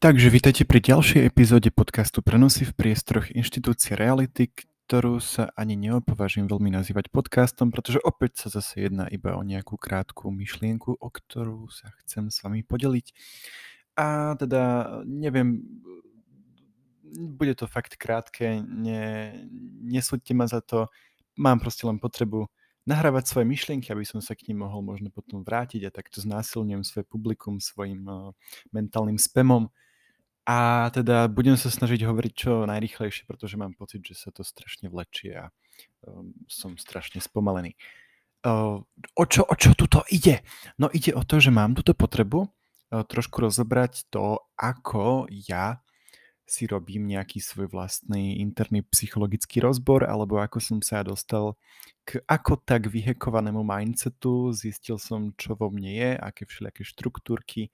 Takže vítajte pri ďalšej epizóde podcastu Prenosy v priestoroch inštitúcie reality, ktorú sa ani neopovažím veľmi nazývať podcastom, pretože opäť sa zase jedná iba o nejakú krátku myšlienku, o ktorú sa chcem s vami podeliť. A teda neviem, bude to fakt krátke, ne, nesúďte ma za to, mám proste len potrebu nahrávať svoje myšlienky, aby som sa k ním mohol možno potom vrátiť a takto znásilňujem svoje publikum svojim uh, mentálnym spamom. A teda budem sa snažiť hovoriť čo najrychlejšie, pretože mám pocit, že sa to strašne vlečie a um, som strašne spomalený. Uh, o, čo, o čo tuto ide? No ide o to, že mám túto potrebu uh, trošku rozobrať to, ako ja si robím nejaký svoj vlastný interný psychologický rozbor, alebo ako som sa dostal k ako tak vyhekovanému mindsetu, zistil som, čo vo mne je, aké všelijaké štruktúrky,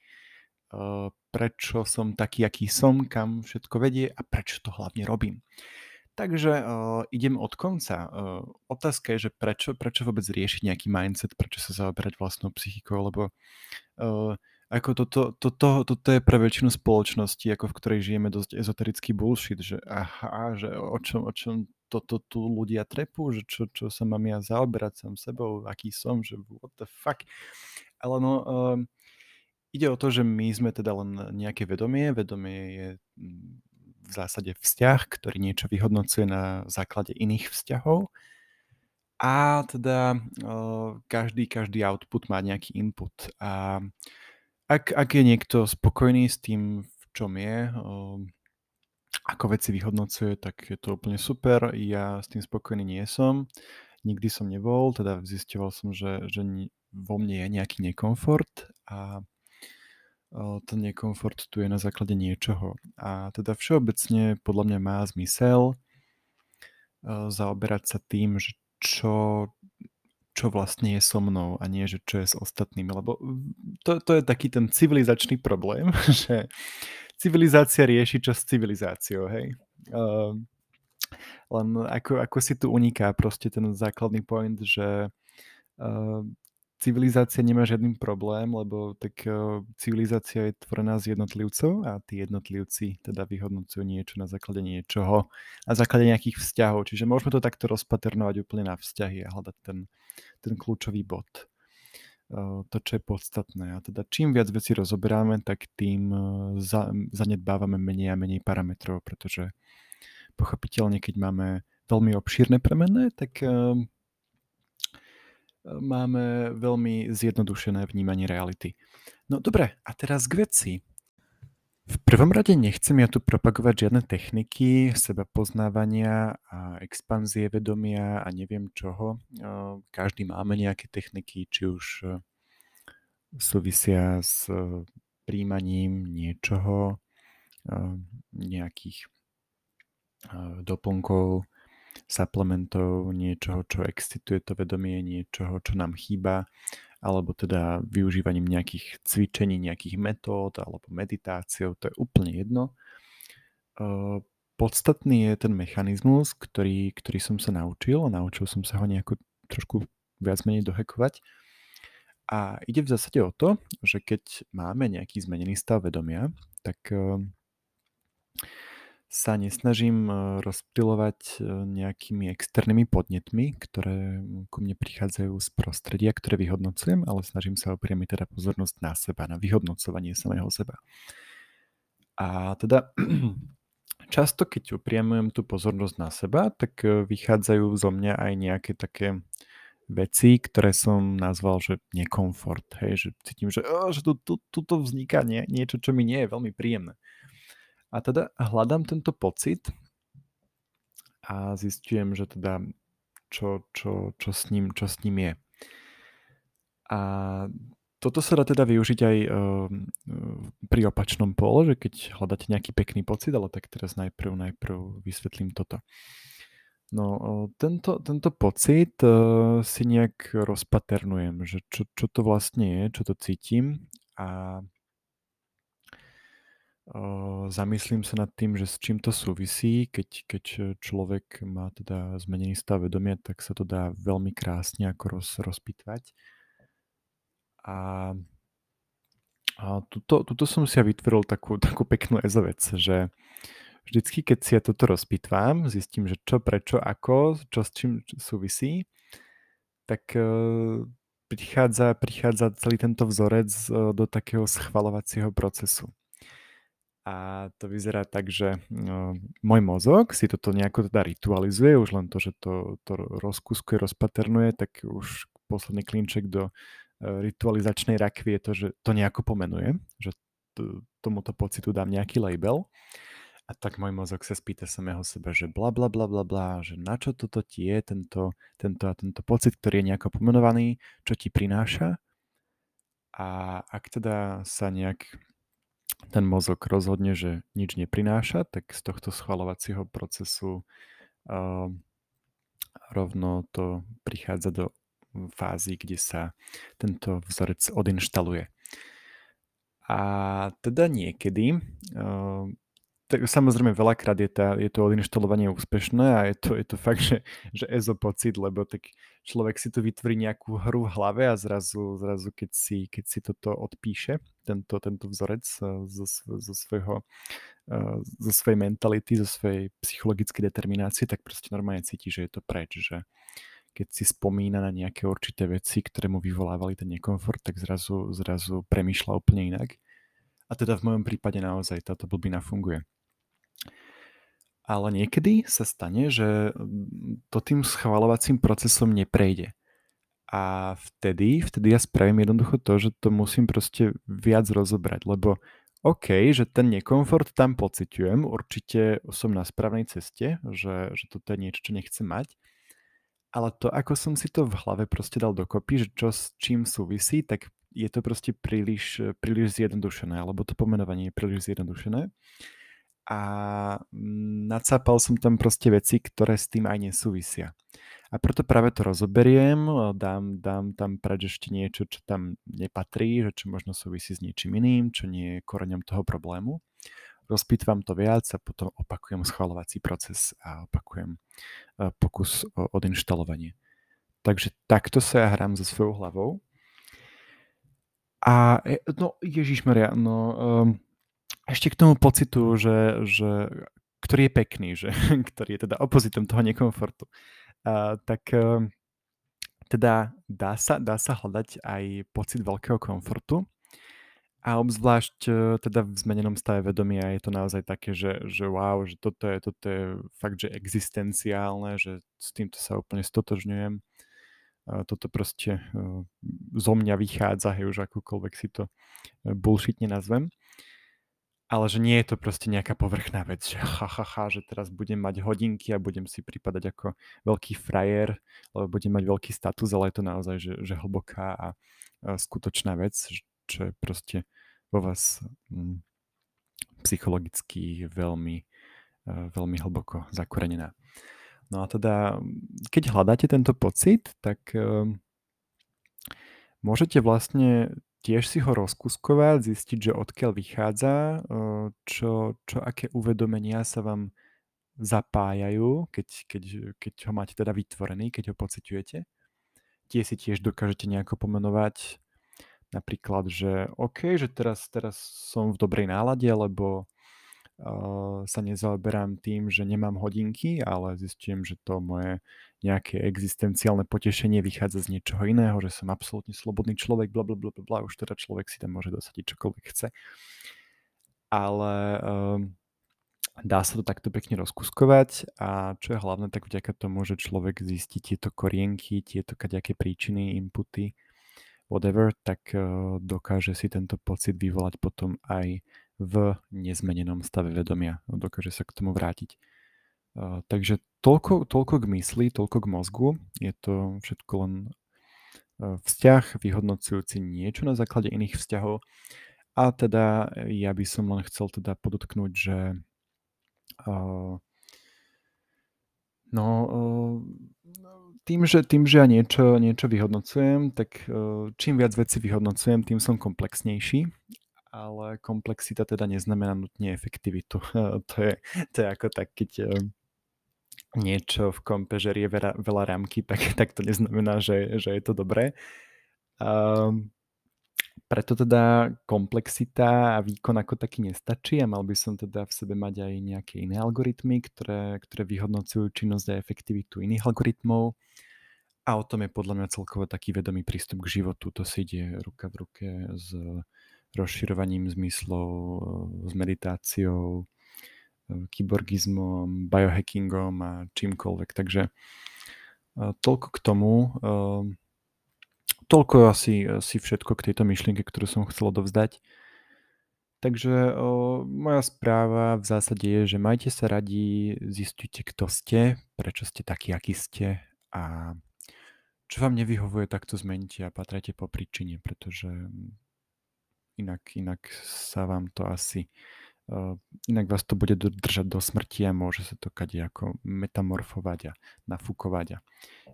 prečo som taký, aký som, kam všetko vedie a prečo to hlavne robím. Takže uh, idem od konca. Uh, otázka je, že prečo, prečo vôbec riešiť nejaký mindset, prečo sa zaoberať vlastnou psychikou, lebo uh, ako toto, toto, toto je pre väčšinu spoločnosti, ako v ktorej žijeme dosť ezoterický bullshit, že aha, že o čom, o čom toto tu ľudia trepú, že čo, čo sa mám ja zaoberať sám sebou, aký som, že what the fuck. Ale no, uh, ide o to, že my sme teda len nejaké vedomie. Vedomie je mm, v zásade vzťah, ktorý niečo vyhodnocuje na základe iných vzťahov. A teda každý, každý output má nejaký input. A ak, ak je niekto spokojný s tým, v čom je, ako veci vyhodnocuje, tak je to úplne super. Ja s tým spokojný nie som. Nikdy som nebol, teda zistoval som, že, že vo mne je nejaký nekomfort a ten nekomfort tu je na základe niečoho. A teda všeobecne podľa mňa má zmysel zaoberať sa tým, že čo, čo vlastne je so mnou a nie, že čo je s ostatnými. Lebo to, to je taký ten civilizačný problém, že civilizácia rieši čo s civilizáciou, hej. Uh, len ako, ako si tu uniká proste ten základný point, že civilizácia nemá žiadny problém, lebo tak uh, civilizácia je tvorená z jednotlivcov a tí jednotlivci teda vyhodnocujú niečo na základe niečoho, na základe nejakých vzťahov. Čiže môžeme to takto rozpaternovať úplne na vzťahy a hľadať ten, ten kľúčový bod. Uh, to, čo je podstatné. A teda čím viac veci rozoberáme, tak tým za, zanedbávame menej a menej parametrov, pretože pochopiteľne, keď máme veľmi obšírne premenné, tak máme veľmi zjednodušené vnímanie reality. No dobre, a teraz k veci. V prvom rade nechcem ja tu propagovať žiadne techniky seba poznávania a expanzie vedomia a neviem čoho. Každý máme nejaké techniky, či už e, súvisia s e, príjmaním niečoho, e, nejakých doplnkov, suplementov, niečoho, čo excituje to vedomie, niečoho, čo nám chýba, alebo teda využívaním nejakých cvičení, nejakých metód alebo meditáciou, to je úplne jedno. Podstatný je ten mechanizmus, ktorý, ktorý som sa naučil a naučil som sa ho nejako trošku viac menej dohekovať. A ide v zásade o to, že keď máme nejaký zmenený stav vedomia, tak sa nesnažím e, rozptýlovať e, nejakými externými podnetmi, ktoré ku mne prichádzajú z prostredia, ktoré vyhodnocujem, ale snažím sa opriamiť teda pozornosť na seba, na vyhodnocovanie samého seba. A teda často, keď upriamujem tú pozornosť na seba, tak e, vychádzajú zo mňa aj nejaké také veci, ktoré som nazval, že nekomfort. Hej, že cítim, že, že tu, tu, tu vzniká nie, niečo, čo mi nie je veľmi príjemné. A teda hľadám tento pocit a zistujem, že teda čo, čo, čo, s, ním, čo s ním je. A toto sa dá teda využiť aj uh, pri opačnom pole, že keď hľadáte nejaký pekný pocit, ale tak teraz najprv, najprv vysvetlím toto. No, uh, tento, tento pocit uh, si nejak rozpaternujem, že čo, čo to vlastne je, čo to cítim a zamyslím sa nad tým, že s čím to súvisí. Keď, keď človek má teda zmenený stav vedomia, tak sa to dá veľmi krásne ako roz, rozpitvať. A A tuto, tuto som si ja vytvoril takú, takú peknú EZO vec, že vždycky, keď si ja toto rozpitvám, zistím, že čo, prečo, ako, čo s čím súvisí, tak prichádza, prichádza celý tento vzorec do takého schvalovacieho procesu. A to vyzerá tak, že no, môj mozog si toto nejako teda ritualizuje, už len to, že to, to rozkuskuje, rozpaternuje, tak už posledný klinček do ritualizačnej rakvy je to, že to nejako pomenuje, že t- tomuto pocitu dám nejaký label. A tak môj mozog sa spýta samého seba, že bla bla bla bla bla, že na čo toto ti je, tento, tento a tento pocit, ktorý je nejako pomenovaný, čo ti prináša? A ak teda sa nejak ten mozog rozhodne, že nič neprináša, tak z tohto schvalovacieho procesu uh, rovno to prichádza do fázy, kde sa tento vzorec odinštaluje. A teda niekedy, uh, tak samozrejme veľakrát je, tá, je to odinštalovanie úspešné a je to, je to fakt, že, že EZO pocit, lebo tak človek si tu vytvorí nejakú hru v hlave a zrazu, zrazu keď, si, keď si toto odpíše, tento, tento vzorec zo, zo, svojho, zo svojej mentality, zo svojej psychologickej determinácie, tak proste normálne cíti, že je to preč, že keď si spomína na nejaké určité veci, ktoré mu vyvolávali ten nekomfort, tak zrazu, zrazu premýšľa úplne inak. A teda v mojom prípade naozaj táto blbina funguje. Ale niekedy sa stane, že mm, to tým schvalovacím procesom neprejde. A vtedy, vtedy ja spravím jednoducho to, že to musím proste viac rozobrať, lebo OK, že ten nekomfort tam pociťujem, určite som na správnej ceste, že, že toto je niečo, čo nechcem mať, ale to, ako som si to v hlave proste dal dokopy, že čo s čím súvisí, tak je to proste príliš, príliš zjednodušené, alebo to pomenovanie je príliš zjednodušené. A mm, nacápal som tam proste veci, ktoré s tým aj nesúvisia. A preto práve to rozoberiem, dám, dám tam preč ešte niečo, čo tam nepatrí, že čo možno súvisí s niečím iným, čo nie je koreňom toho problému rozpitvam to viac a potom opakujem schvalovací proces a opakujem e, pokus o odinštalovanie. Takže takto sa ja hrám so svojou hlavou. A e, no, Maria, no um, ešte k tomu pocitu, že, že, ktorý je pekný, že, ktorý je teda opozitom toho nekomfortu, uh, tak um, teda dá sa, dá sa hľadať aj pocit veľkého komfortu, a obzvlášť e, teda v zmenenom stave vedomia je to naozaj také, že, že wow, že toto je, toto je fakt, že existenciálne, že s týmto sa úplne stotožňujem. Toto proste e, zo mňa vychádza, hej, už akúkoľvek si to e, bullshitne nazvem. Ale že nie je to proste nejaká povrchná vec, že ha, ha, ha, že teraz budem mať hodinky a budem si pripadať ako veľký frajer, lebo budem mať veľký status, ale je to naozaj, že, že hlboká a, skutočná vec, čo je proste vo vás hm, psychologicky veľmi, uh, veľmi hlboko zakorenená. No a teda, keď hľadáte tento pocit, tak uh, môžete vlastne tiež si ho rozkuskovať, zistiť, že odkiaľ vychádza, čo, čo aké uvedomenia sa vám zapájajú, keď, keď, keď ho máte teda vytvorený, keď ho pociťujete. Tie si tiež dokážete nejako pomenovať, Napríklad, že OK, že teraz, teraz som v dobrej nálade, lebo sa nezaoberám tým, že nemám hodinky, ale zistím, že to moje nejaké existenciálne potešenie vychádza z niečoho iného, že som absolútne slobodný človek, bla bla bla bla, už teda človek si tam môže dosadiť čokoľvek chce. Ale um, dá sa to takto pekne rozkuskovať a čo je hlavné, tak vďaka tomu, že človek zistí tieto korienky, tieto kaďaké príčiny, inputy, whatever, tak eh, dokáže si tento pocit vyvolať potom aj v nezmenenom stave vedomia. Dokáže sa k tomu vrátiť. Takže toľko, toľko k mysli, toľko k mozgu. Je to všetko len eh, vzťah vyhodnocujúci niečo na základe iných vzťahov. A teda ja by som len chcel teda podotknúť, že no, uh, tým, že, tým, že ja niečo, niečo vyhodnocujem, tak e, čím viac veci vyhodnocujem, tým som komplexnejší, ale komplexita teda neznamená nutne efektivitu. to, je, to je ako tak, keď e, niečo v kompe žerie veľa, veľa rámky, tak, tak to neznamená, že, že je to dobré. Um, preto teda komplexita a výkon ako taký nestačí a mal by som teda v sebe mať aj nejaké iné algoritmy, ktoré, ktoré vyhodnocujú činnosť a efektivitu iných algoritmov. A o tom je podľa mňa celkovo taký vedomý prístup k životu. To si ide ruka v ruke s rozširovaním zmyslov, s meditáciou, kyborgizmom, biohackingom a čímkoľvek. Takže toľko k tomu. Toľko asi, asi všetko k tejto myšlienke, ktorú som chcel dovzdať. Takže o, moja správa v zásade je, že majte sa radi, zistujte, kto ste, prečo ste takí, akí ste a čo vám nevyhovuje, tak to zmente a patrajte po príčine, pretože inak, inak sa vám to asi Uh, inak vás to bude držať do smrti a môže sa to kade ako metamorfovať a nafúkovať a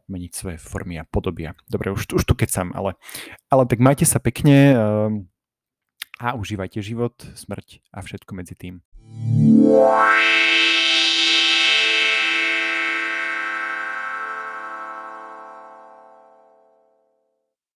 meniť svoje formy a podobia. Dobre, už, už tu keď sam, ale, ale tak majte sa pekne uh, a užívajte život, smrť a všetko medzi tým.